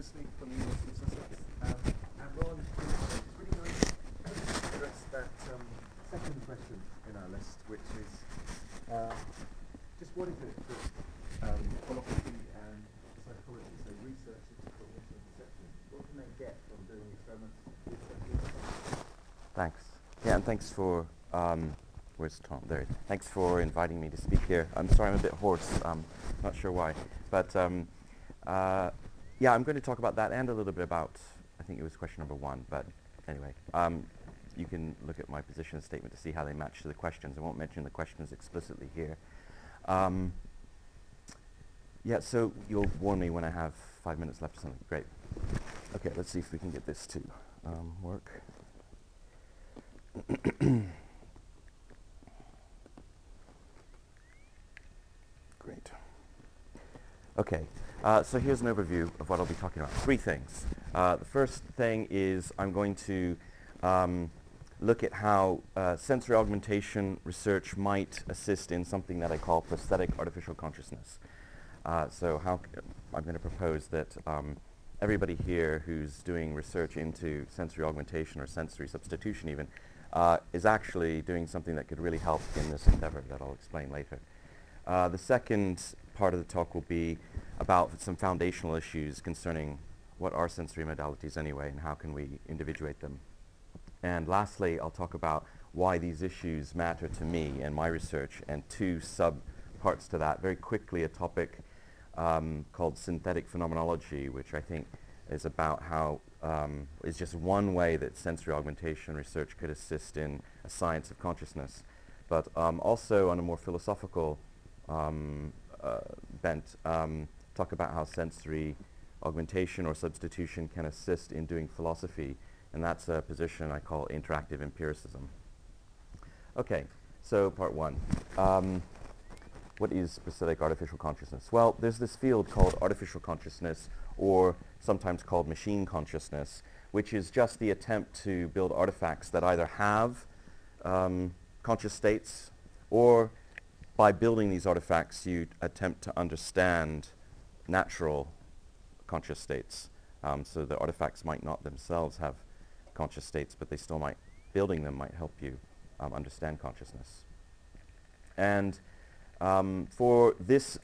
Chrisley from the University of Sussex. Um, and Ron, it's really nice to address that um, second question in our list, which is uh, just what is it that um, philosophy and psychology, so research into cognition and perception, what can they get from doing experiments? Thanks. Yeah, and thanks for, um, where's Tom? There. Thanks for inviting me to speak here. I'm sorry I'm a bit hoarse. Um, not sure why. But um, uh, yeah, I'm going to talk about that and a little bit about, I think it was question number one. But anyway, um, you can look at my position statement to see how they match to the questions. I won't mention the questions explicitly here. Um, yeah, so you'll warn me when I have five minutes left or something. Great. Okay, let's see if we can get this to um, work. Great. Okay, uh, so here's an overview of what I'll be talking about. Three things. Uh, the first thing is I'm going to um, look at how uh, sensory augmentation research might assist in something that I call prosthetic artificial consciousness. Uh, so how I'm going to propose that um, everybody here who's doing research into sensory augmentation or sensory substitution even uh, is actually doing something that could really help in this endeavor that I'll explain later. Uh, the second part of the talk will be about some foundational issues concerning what are sensory modalities anyway and how can we individuate them. And lastly, I'll talk about why these issues matter to me and my research and two sub-parts to that. Very quickly, a topic um, called synthetic phenomenology, which I think is about how um, is just one way that sensory augmentation research could assist in a science of consciousness. But um, also on a more philosophical um, bent, um, talk about how sensory augmentation or substitution can assist in doing philosophy. And that's a position I call interactive empiricism. Okay, so part one. Um, what is specific artificial consciousness? Well, there's this field called artificial consciousness or sometimes called machine consciousness, which is just the attempt to build artifacts that either have um, conscious states or by building these artifacts you attempt to understand natural conscious states. Um, so the artifacts might not themselves have conscious states, but they still might, building them might help you um, understand consciousness. And um, for this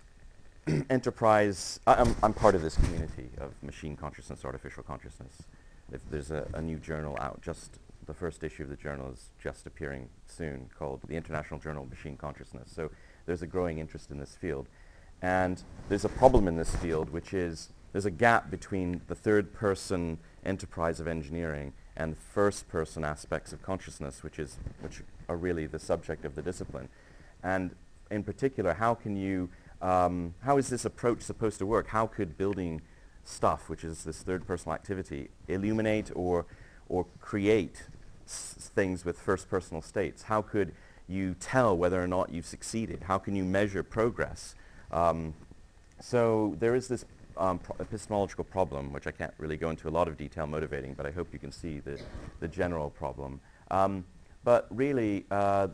enterprise, I, am I'm part of this community of machine consciousness, artificial consciousness. If there's a, a, new journal out, just the first issue of the journal is just appearing soon called the International Journal of Machine Consciousness. So there's a growing interest in this field. And there's a problem in this field, which is there's a gap between the third person enterprise of engineering and first person aspects of consciousness, which, is, which are really the subject of the discipline. And in particular, how can you um, how is this approach supposed to work? How could building stuff, which is this third personal activity, illuminate or, or create things with first personal states? How could you tell whether or not you've succeeded? How can you measure progress? Um, so there is this um, pro epistemological problem, which I can't really go into a lot of detail motivating, but I hope you can see the, the general problem. Um, but really, uh,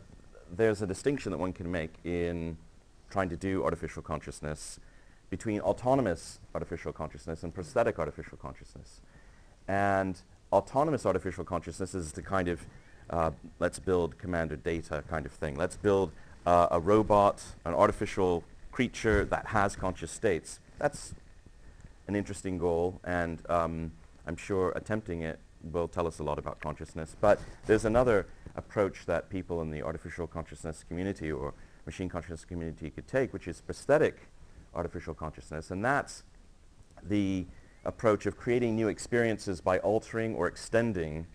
there's a distinction that one can make in trying to do artificial consciousness between autonomous artificial consciousness and prosthetic artificial consciousness. And autonomous artificial consciousness is the kind of uh, let's build commander data kind of thing. Let's build uh, a robot, an artificial creature that has conscious states. That's an interesting goal, and um, I'm sure attempting it will tell us a lot about consciousness. But there's another approach that people in the artificial consciousness community or machine consciousness community could take, which is prosthetic artificial consciousness. And that's the approach of creating new experiences by altering or extending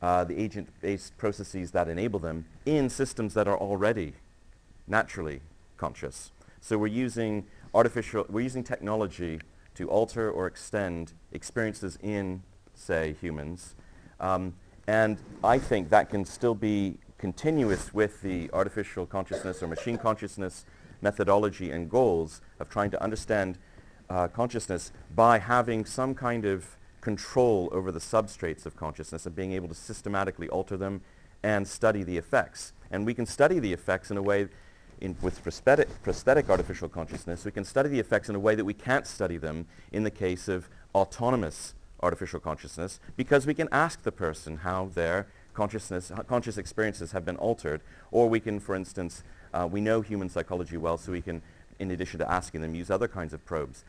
uh, the agent-based processes that enable them in systems that are already naturally conscious. So we're using artificial, we're using technology to alter or extend experiences in, say, humans. Um, and I think that can still be continuous with the artificial consciousness or machine consciousness methodology and goals of trying to understand uh, consciousness by having some kind of control over the substrates of consciousness and being able to systematically alter them and study the effects. And we can study the effects in a way in, with prosthetic, prosthetic artificial consciousness, we can study the effects in a way that we can't study them in the case of autonomous artificial consciousness because we can ask the person how their consciousness, conscious experiences have been altered, or we can, for instance, uh, we know human psychology well, so we can, in addition to asking them, use other kinds of probes.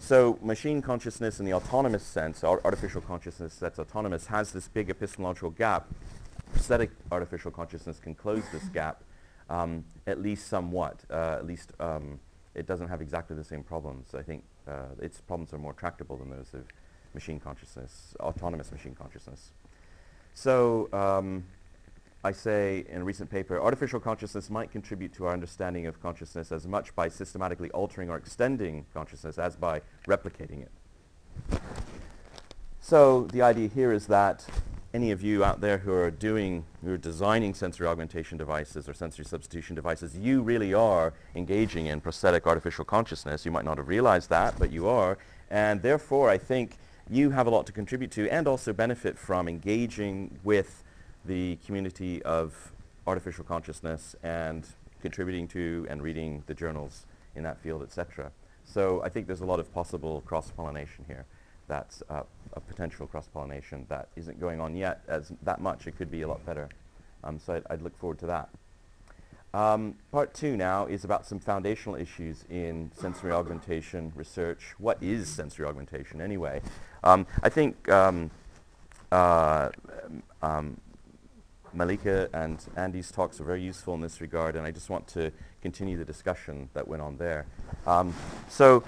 So machine consciousness in the autonomous sense, artificial consciousness that's autonomous, has this big epistemological gap. Prosthetic artificial consciousness can close this gap, um, at least somewhat. Uh, at least um, it doesn't have exactly the same problems. I think uh, its problems are more tractable than those of machine consciousness, autonomous machine consciousness. So um, I say in a recent paper, artificial consciousness might contribute to our understanding of consciousness as much by systematically altering or extending consciousness as by replicating it. So the idea here is that any of you out there who are doing, who are designing sensory augmentation devices or sensory substitution devices, you really are engaging in prosthetic artificial consciousness. You might not have realized that, but you are. And therefore, I think you have a lot to contribute to and also benefit from engaging with the community of artificial consciousness and contributing to and reading the journals in that field, etc. So I think there's a lot of possible cross-pollination here. That's uh, a potential cross-pollination that isn't going on yet as that much. It could be a lot better. Um, so I'd, I'd, look forward to that. Um, part two now is about some foundational issues in sensory augmentation research. What is sensory augmentation anyway? Um, I think um, uh, um, Malika and Andy's talks are very useful in this regard, and I just want to continue the discussion that went on there. Um, so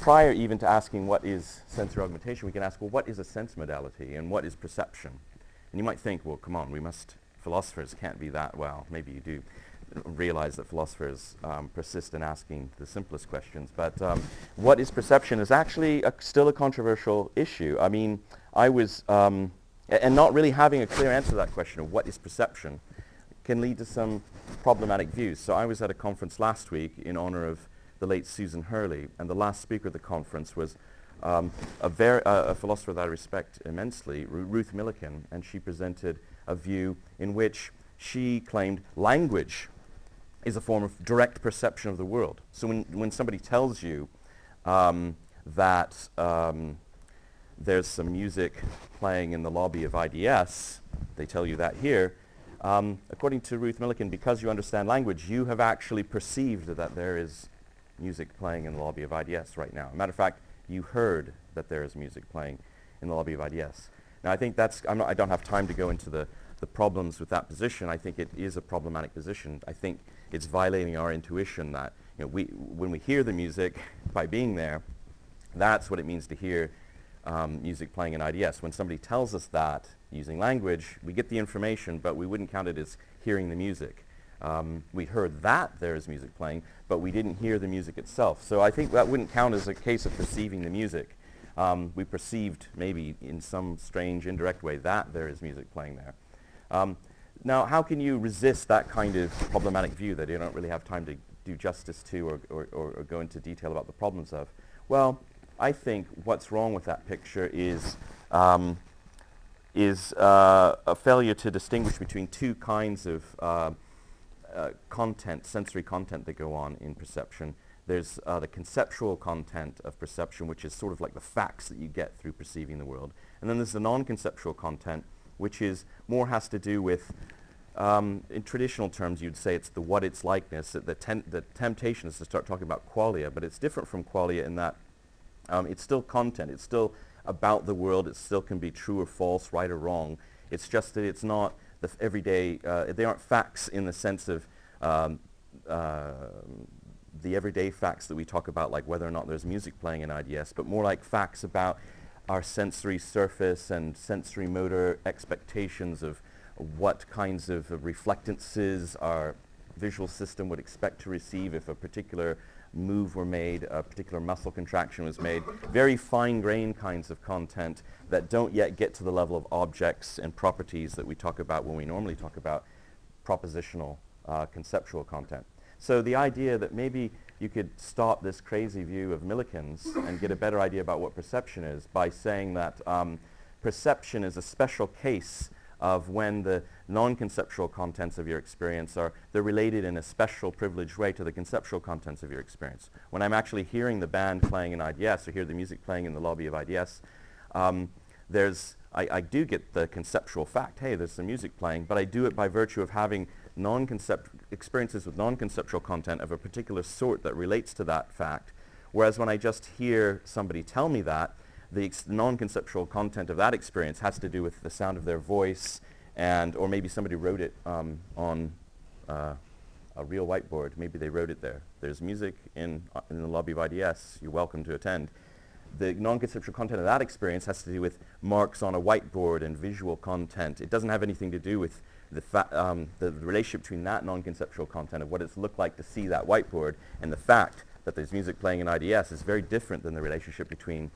prior even to asking what is sensory augmentation, we can ask, well, what is a sense modality and what is perception? And you might think, well, come on, we must, philosophers can't be that, well, maybe you do realize that philosophers um, persist in asking the simplest questions. But um, what is perception is actually a, still a controversial issue. I mean, I was um, and not really having a clear answer to that question of what is perception can lead to some problematic views. So I was at a conference last week in honor of the late Susan Hurley, and the last speaker at the conference was um, a, uh, a, philosopher that I respect immensely, Ruth Millikan, and she presented a view in which she claimed language is a form of direct perception of the world. So when, when somebody tells you um, that um, there's some music playing in the lobby of IDS, they tell you that here, um, according to Ruth Millikan, because you understand language, you have actually perceived that there is music playing in the lobby of IDS right now. matter of fact, you heard that there is music playing in the lobby of IDS. Now, I think that's, not, i don't have time to go into the, the problems with that position. I think it is a problematic position. I think it's violating our intuition that you know, we, when we hear the music by being there, that's what it means to hear um, music playing in IDS. When somebody tells us that using language, we get the information, but we wouldn't count it as hearing the music. Um, we heard that there is music playing, but we didn't hear the music itself. So I think that wouldn't count as a case of perceiving the music. Um, we perceived maybe in some strange indirect way that there is music playing there. Um, now, how can you resist that kind of problematic view that you don't really have time to do justice to or, or, or, or go into detail about the problems of? Well, I think what's wrong with that picture is, um, is uh, a failure to distinguish between two kinds of uh, uh, content, sensory content that go on in perception. There's uh, the conceptual content of perception, which is sort of like the facts that you get through perceiving the world. And then there's the non-conceptual content, which is more has to do with um, in traditional terms, you'd say it's the what it's likeness. The, ten- the temptation is to start talking about qualia, but it's different from qualia in that um, it's still content. It's still about the world. It still can be true or false, right or wrong. It's just that it's not the everyday, uh, they aren't facts in the sense of um, uh, the everyday facts that we talk about, like whether or not there's music playing in IDS, but more like facts about our sensory surface and sensory motor expectations of what kinds of uh, reflectances our visual system would expect to receive if a particular move were made, a particular muscle contraction was made, very fine-grained kinds of content that don't yet get to the level of objects and properties that we talk about when we normally talk about propositional uh, conceptual content. So the idea that maybe you could stop this crazy view of Millikan's and get a better idea about what perception is by saying that um, perception is a special case of when the non-conceptual contents of your experience are, they're related in a special privileged way to the conceptual contents of your experience. When I'm actually hearing the band playing in IDS or hear the music playing in the lobby of IDS, um, there's, I, I, do get the conceptual fact, hey, there's some music playing, but I do it by virtue of having non-concept experiences with non-conceptual content of a particular sort that relates to that fact. Whereas when I just hear somebody tell me that, the non-conceptual content of that experience has to do with the sound of their voice and or maybe somebody wrote it um, on uh, a real whiteboard. Maybe they wrote it there. There's music in, uh, in the lobby of IDS. You're welcome to attend. The non-conceptual content of that experience has to do with marks on a whiteboard and visual content. It doesn't have anything to do with the, um, the relationship between that non-conceptual content of what it's looked like to see that whiteboard and the fact that there's music playing in IDS is very different than the relationship between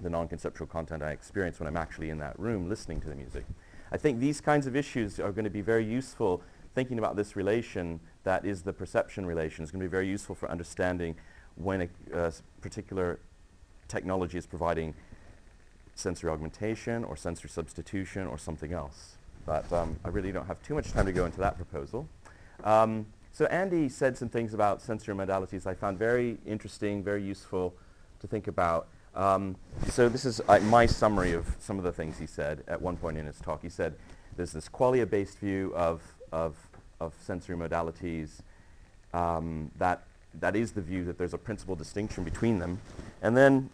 the non-conceptual content I experience when I'm actually in that room listening to the music. I think these kinds of issues are going to be very useful thinking about this relation that is the perception relation It's going to be very useful for understanding when a uh, particular technology is providing sensory augmentation or sensory substitution or something else. But um, I really don't have too much time to go into that proposal. Um, so Andy said some things about sensory modalities I found very interesting, very useful to think about. Um, so this is uh, my summary of some of the things he said at one point in his talk. He said there's this qualia-based view of, of, of sensory modalities um, that, that is the view that there's a principal distinction between them. And then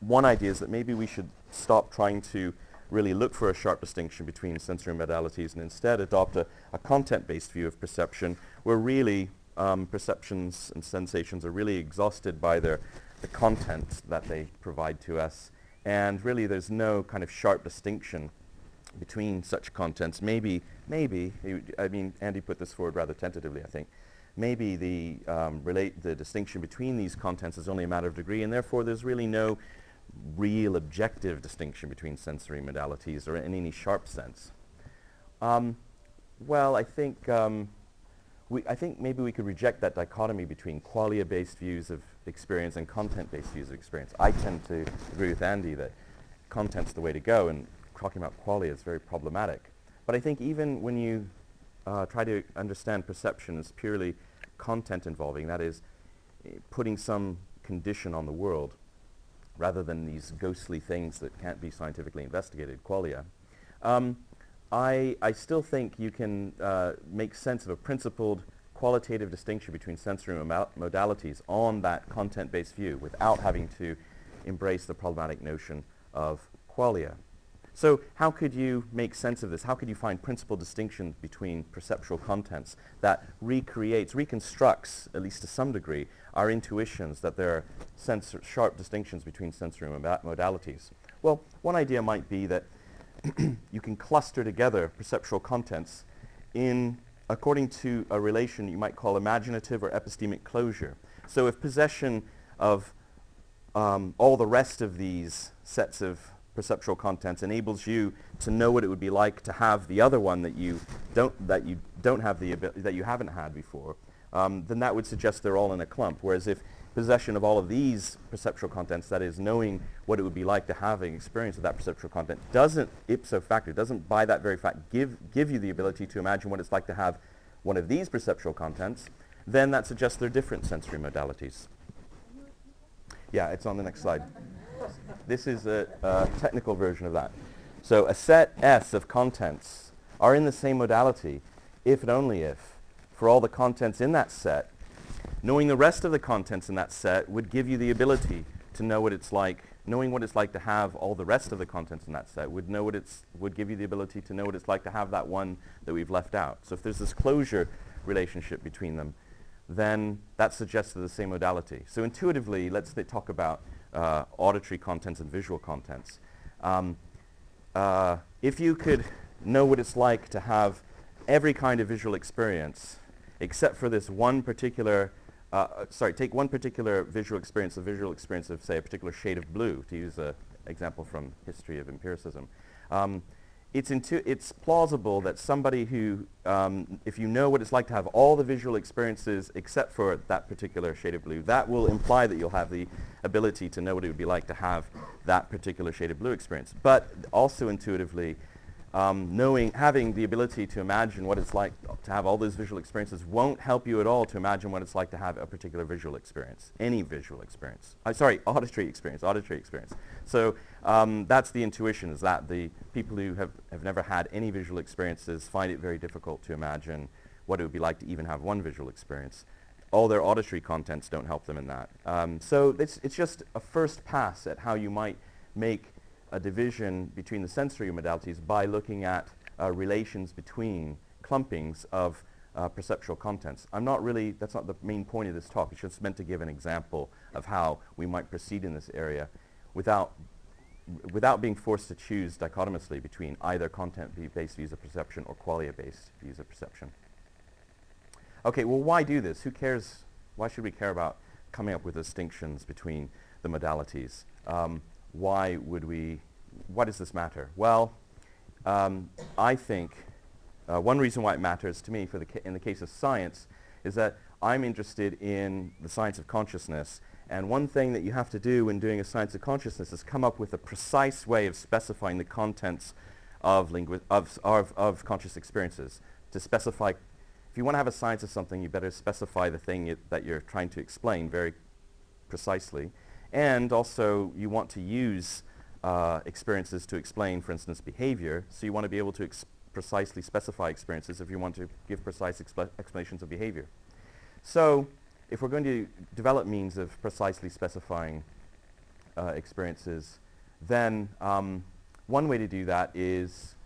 one idea is that maybe we should stop trying to really look for a sharp distinction between sensory modalities and instead adopt a, a content-based view of perception where really um, perceptions and sensations are really exhausted by their the content that they provide to us. And really there's no kind of sharp distinction between such contents. Maybe, maybe, I mean, Andy put this forward rather tentatively, I think. Maybe the, um, relate the distinction between these contents is only a matter of degree, and therefore there's really no real objective distinction between sensory modalities or in any sharp sense. Um, well, I think, um, we, I think maybe we could reject that dichotomy between qualia-based views of experience and content-based user experience. I tend to agree with Andy that content's the way to go, and talking about qualia is very problematic. But I think even when you uh, try to understand perception as purely content involving, that is, putting some condition on the world, rather than these ghostly things that can't be scientifically investigated, qualia, um, I, I still think you can uh, make sense of a principled qualitative distinction between sensory modalities on that content-based view without having to embrace the problematic notion of qualia. So how could you make sense of this? How could you find principal distinctions between perceptual contents that recreates, reconstructs, at least to some degree, our intuitions that there are sharp distinctions between sensory modalities? Well, one idea might be that you can cluster together perceptual contents in according to a relation you might call imaginative or epistemic closure. So if possession of um, all the rest of these sets of perceptual contents enables you to know what it would be like to have the other one that you don't that you don't have the ability that you haven't had before, um, then that would suggest they're all in a clump. Whereas if possession of all of these perceptual contents, that is knowing what it would be like to have an experience of that perceptual content, doesn't ipso facto, doesn't by that very fact give, give you the ability to imagine what it's like to have one of these perceptual contents, then that suggests they're different sensory modalities. Yeah, it's on the next slide. This is a, a technical version of that. So a set S of contents are in the same modality if and only if, for all the contents in that set, Knowing the rest of the contents in that set would give you the ability to know what it's like. Knowing what it's like to have all the rest of the contents in that set would know what it's would give you the ability to know what it's like to have that one that we've left out. So if there's this closure relationship between them, then that suggests the same modality. So intuitively, let's talk about uh, auditory contents and visual contents. Um, uh, if you could know what it's like to have every kind of visual experience except for this one particular uh, uh, sorry, take one particular visual experience, the visual experience of, say, a particular shade of blue, to use an example from history of empiricism. Um, it's, it's plausible that somebody who, um, if you know what it's like to have all the visual experiences except for that particular shade of blue, that will imply that you'll have the ability to know what it would be like to have that particular shade of blue experience. But also intuitively, um, knowing, having the ability to imagine what it's like to have all those visual experiences won't help you at all to imagine what it's like to have a particular visual experience, any visual experience. Uh, sorry, auditory experience, auditory experience. So um, that's the intuition, is that the people who have, have never had any visual experiences find it very difficult to imagine what it would be like to even have one visual experience. All their auditory contents don't help them in that. Um, so it's, it's just a first pass at how you might make a division between the sensory modalities by looking at uh, relations between clumpings of uh, perceptual contents. I'm not really, that's not the main point of this talk. It's just meant to give an example of how we might proceed in this area without, without being forced to choose dichotomously between either content-based views of perception or qualia-based views of perception. Okay, well, why do this? Who cares? Why should we care about coming up with distinctions between the modalities? Um, why would we, why does this matter? Well, um, I think uh, one reason why it matters to me for the in the case of science is that I'm interested in the science of consciousness. And one thing that you have to do when doing a science of consciousness is come up with a precise way of specifying the contents of, of, of, of conscious experiences. To specify, if you want to have a science of something, you better specify the thing that you're trying to explain very precisely. And also, you want to use uh, experiences to explain, for instance, behavior. So you want to be able to precisely specify experiences if you want to give precise explanations of behavior. So if we're going to develop means of precisely specifying uh, experiences, then um, one way to do that is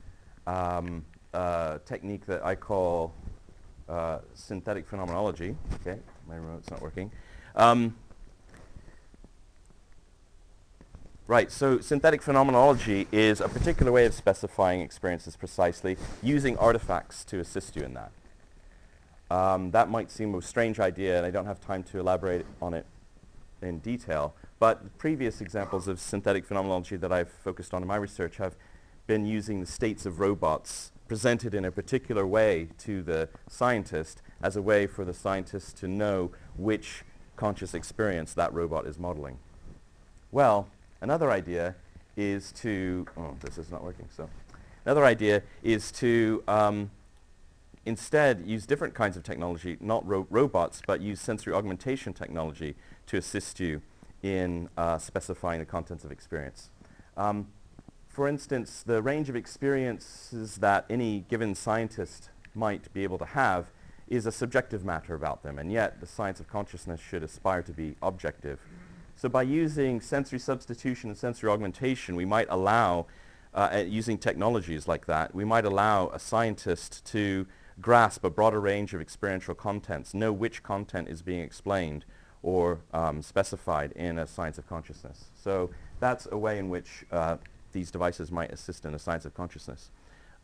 um, a technique that I call uh, synthetic phenomenology. Okay, my remote's not working. Um, Right, so synthetic phenomenology is a particular way of specifying experiences precisely using artifacts to assist you in that. Um, that might seem a strange idea, and I don't have time to elaborate on it in detail, but previous examples of synthetic phenomenology that I've focused on in my research have been using the states of robots presented in a particular way to the scientist as a way for the scientist to know which conscious experience that robot is modeling. Well, Another idea is to, oh, this is not working, so. Another idea is to um, instead use different kinds of technology, not ro robots, but use sensory augmentation technology to assist you in uh, specifying the contents of experience. Um, for instance, the range of experiences that any given scientist might be able to have is a subjective matter about them, and yet the science of consciousness should aspire to be objective. So by using sensory substitution and sensory augmentation, we might allow, uh, using technologies like that, we might allow a scientist to grasp a broader range of experiential contents, know which content is being explained or um, specified in a science of consciousness. So that's a way in which uh, these devices might assist in a science of consciousness.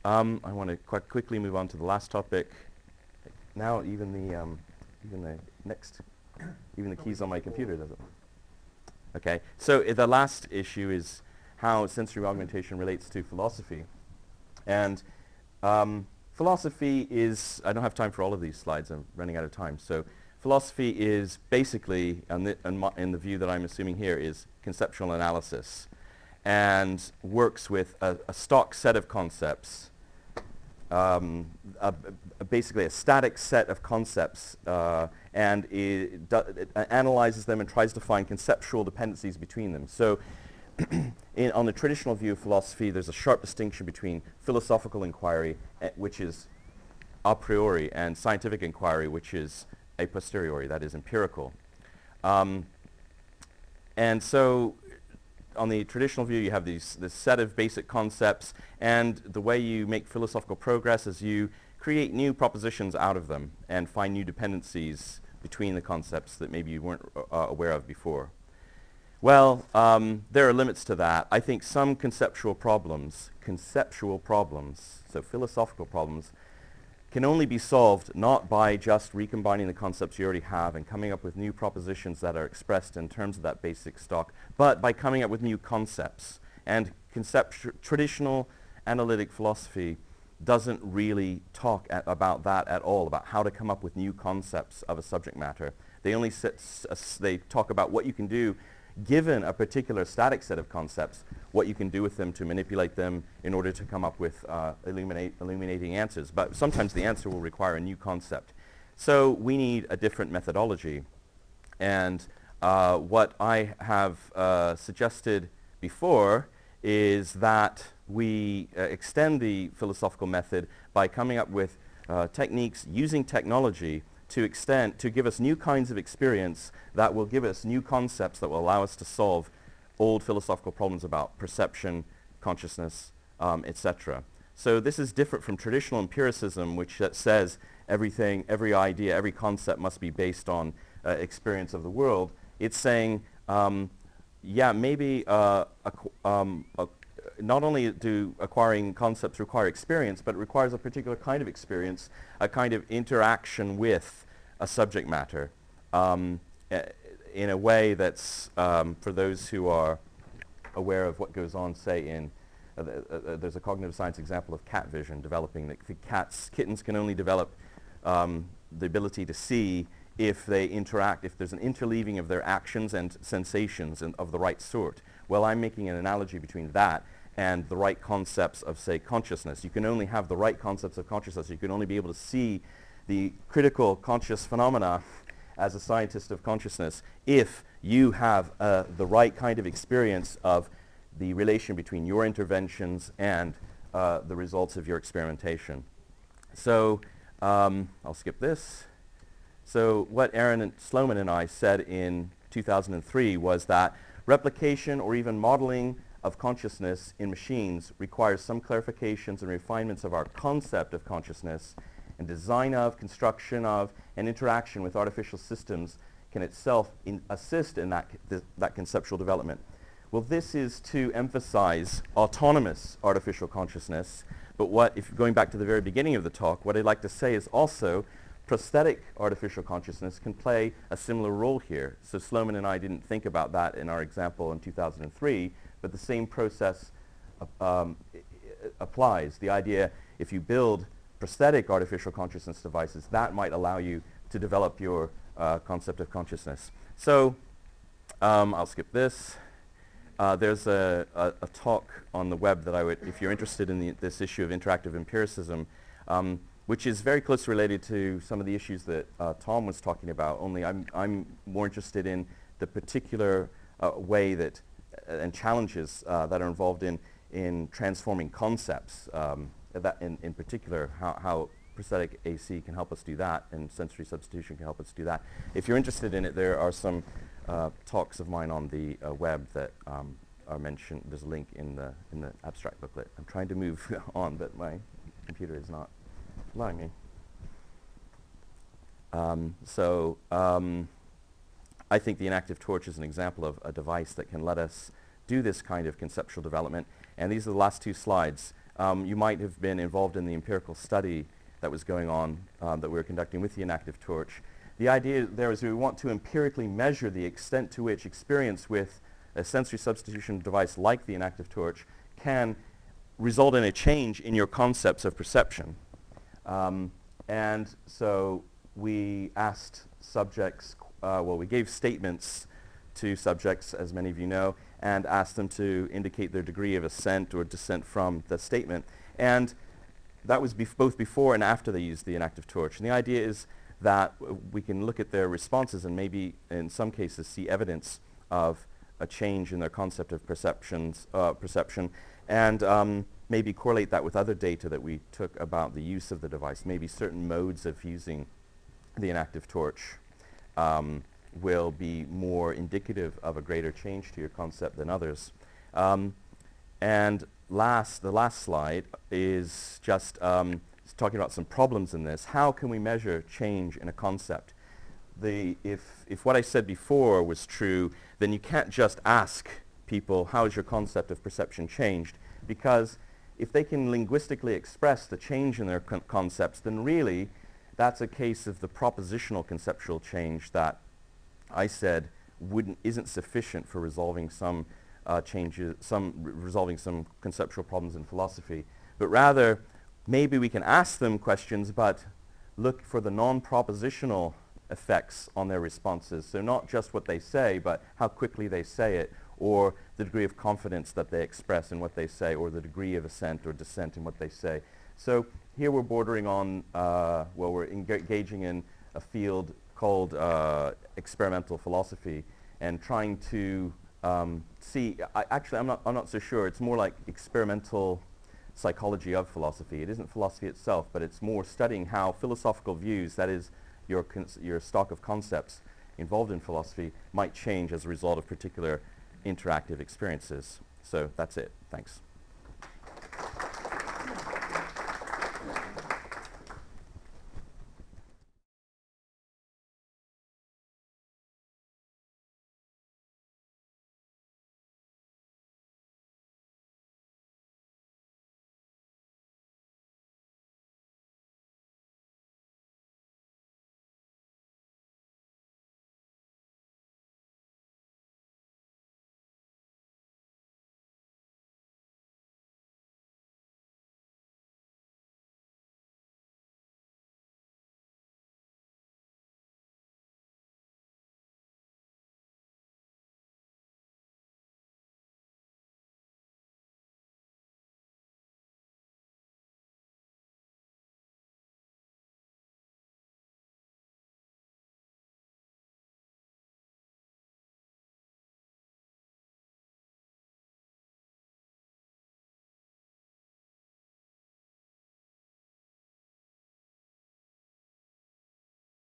Um, I want to quite quickly move on to the last topic. Now even the, um, even the next, even the keys on my computer doesn't Okay, so uh, the last issue is how sensory augmentation relates to philosophy. And um, philosophy is, I don't have time for all of these slides, I'm running out of time. So philosophy is basically, in the, in the view that I'm assuming here, is conceptual analysis and works with a, a stock set of concepts um, a, a basically a static set of concepts uh, and it, it, analyzes them and tries to find conceptual dependencies between them. So in, on the traditional view of philosophy, there's a sharp distinction between philosophical inquiry, uh, which is a priori, and scientific inquiry, which is a posteriori, that is empirical. Um, and so on the traditional view, you have these, this set of basic concepts, and the way you make philosophical progress is you create new propositions out of them and find new dependencies between the concepts that maybe you weren't uh, aware of before. Well, um, there are limits to that. I think some conceptual problems, conceptual problems, so philosophical problems, can only be solved not by just recombining the concepts you already have and coming up with new propositions that are expressed in terms of that basic stock, but by coming up with new concepts. And traditional analytic philosophy doesn't really talk about that at all, about how to come up with new concepts of a subject matter. They only sit, they talk about what you can do given a particular static set of concepts, what you can do with them to manipulate them in order to come up with uh, illuminating answers. But sometimes the answer will require a new concept. So we need a different methodology. And uh, what I have uh, suggested before is that we uh, extend the philosophical method by coming up with uh, techniques using technology to extend, to give us new kinds of experience that will give us new concepts that will allow us to solve old philosophical problems about perception, consciousness, um, etc. So this is different from traditional empiricism, which uh, says everything, every idea, every concept must be based on uh, experience of the world. It's saying, um, yeah, maybe uh, um, not only do acquiring concepts require experience, but it requires a particular kind of experience, a kind of interaction with a subject matter um, in a way that's, um, for those who are aware of what goes on, say, in uh, uh, uh, there's a cognitive science example of cat vision developing. The, the cats, kittens can only develop um, the ability to see if they interact, if there's an interleaving of their actions and sensations and of the right sort. Well, I'm making an analogy between that and the right concepts of, say, consciousness. You can only have the right concepts of consciousness. You can only be able to see the critical conscious phenomena as a scientist of consciousness if you have uh, the right kind of experience of the relation between your interventions and uh, the results of your experimentation. So um, I'll skip this. So what Aaron and Sloman and I said in 2003 was that replication or even modeling of consciousness in machines requires some clarifications and refinements of our concept of consciousness and design of, construction of, and interaction with artificial systems can itself in assist in that, th that conceptual development. Well, this is to emphasize autonomous artificial consciousness, but what, if going back to the very beginning of the talk, what I'd like to say is also prosthetic artificial consciousness can play a similar role here. So Sloman and I didn't think about that in our example in 2003, but the same process um, applies. The idea, if you build prosthetic artificial consciousness devices, that might allow you to develop your uh, concept of consciousness. So um, I'll skip this. Uh, there's a, a, a, talk on the web that I would, if you're interested in the, this issue of interactive empiricism, um, which is very closely related to some of the issues that uh, Tom was talking about, only I'm, I'm more interested in the particular uh, way that and challenges uh, that are involved in, in transforming concepts, um, that in, in particular, how, how prosthetic AC can help us do that, and sensory substitution can help us do that. If you're interested in it, there are some uh, talks of mine on the uh, web that um, are mentioned. There's a link in the, in the abstract booklet. I'm trying to move on, but my computer is not allowing me. Um, so um, I think the Enactive Torch is an example of a device that can let us do this kind of conceptual development. And these are the last two slides. Um, you might have been involved in the empirical study that was going on um, that we were conducting with the Enactive Torch. The idea there is we want to empirically measure the extent to which experience with a sensory substitution device like the Enactive Torch can result in a change in your concepts of perception. Um, and so we asked subjects uh, well, we gave statements to subjects, as many of you know, and asked them to indicate their degree of assent or dissent from the statement. And that was bef both before and after they used the Enactive Torch. And the idea is that we can look at their responses and maybe in some cases see evidence of a change in their concept of perceptions, uh, perception and um, maybe correlate that with other data that we took about the use of the device, maybe certain modes of using the Enactive Torch um, will be more indicative of a greater change to your concept than others. Um, and last, the last slide is just um, talking about some problems in this. How can we measure change in a concept? The, if, if what I said before was true, then you can't just ask people, how has your concept of perception changed? Because if they can linguistically express the change in their con concepts, then really that's a case of the propositional conceptual change that I said wouldn't, isn't sufficient for resolving some uh, changes, some resolving some conceptual problems in philosophy, but rather maybe we can ask them questions, but look for the non-propositional effects on their responses. So not just what they say, but how quickly they say it, or the degree of confidence that they express in what they say, or the degree of assent or dissent in what they say. So here we're bordering on, uh, well, we're engaging in a field called uh, experimental philosophy and trying to um, see, I, actually I'm not, I'm not so sure, it's more like experimental psychology of philosophy. It isn't philosophy itself, but it's more studying how philosophical views, that is your, your stock of concepts involved in philosophy, might change as a result of particular interactive experiences. So that's it. Thanks.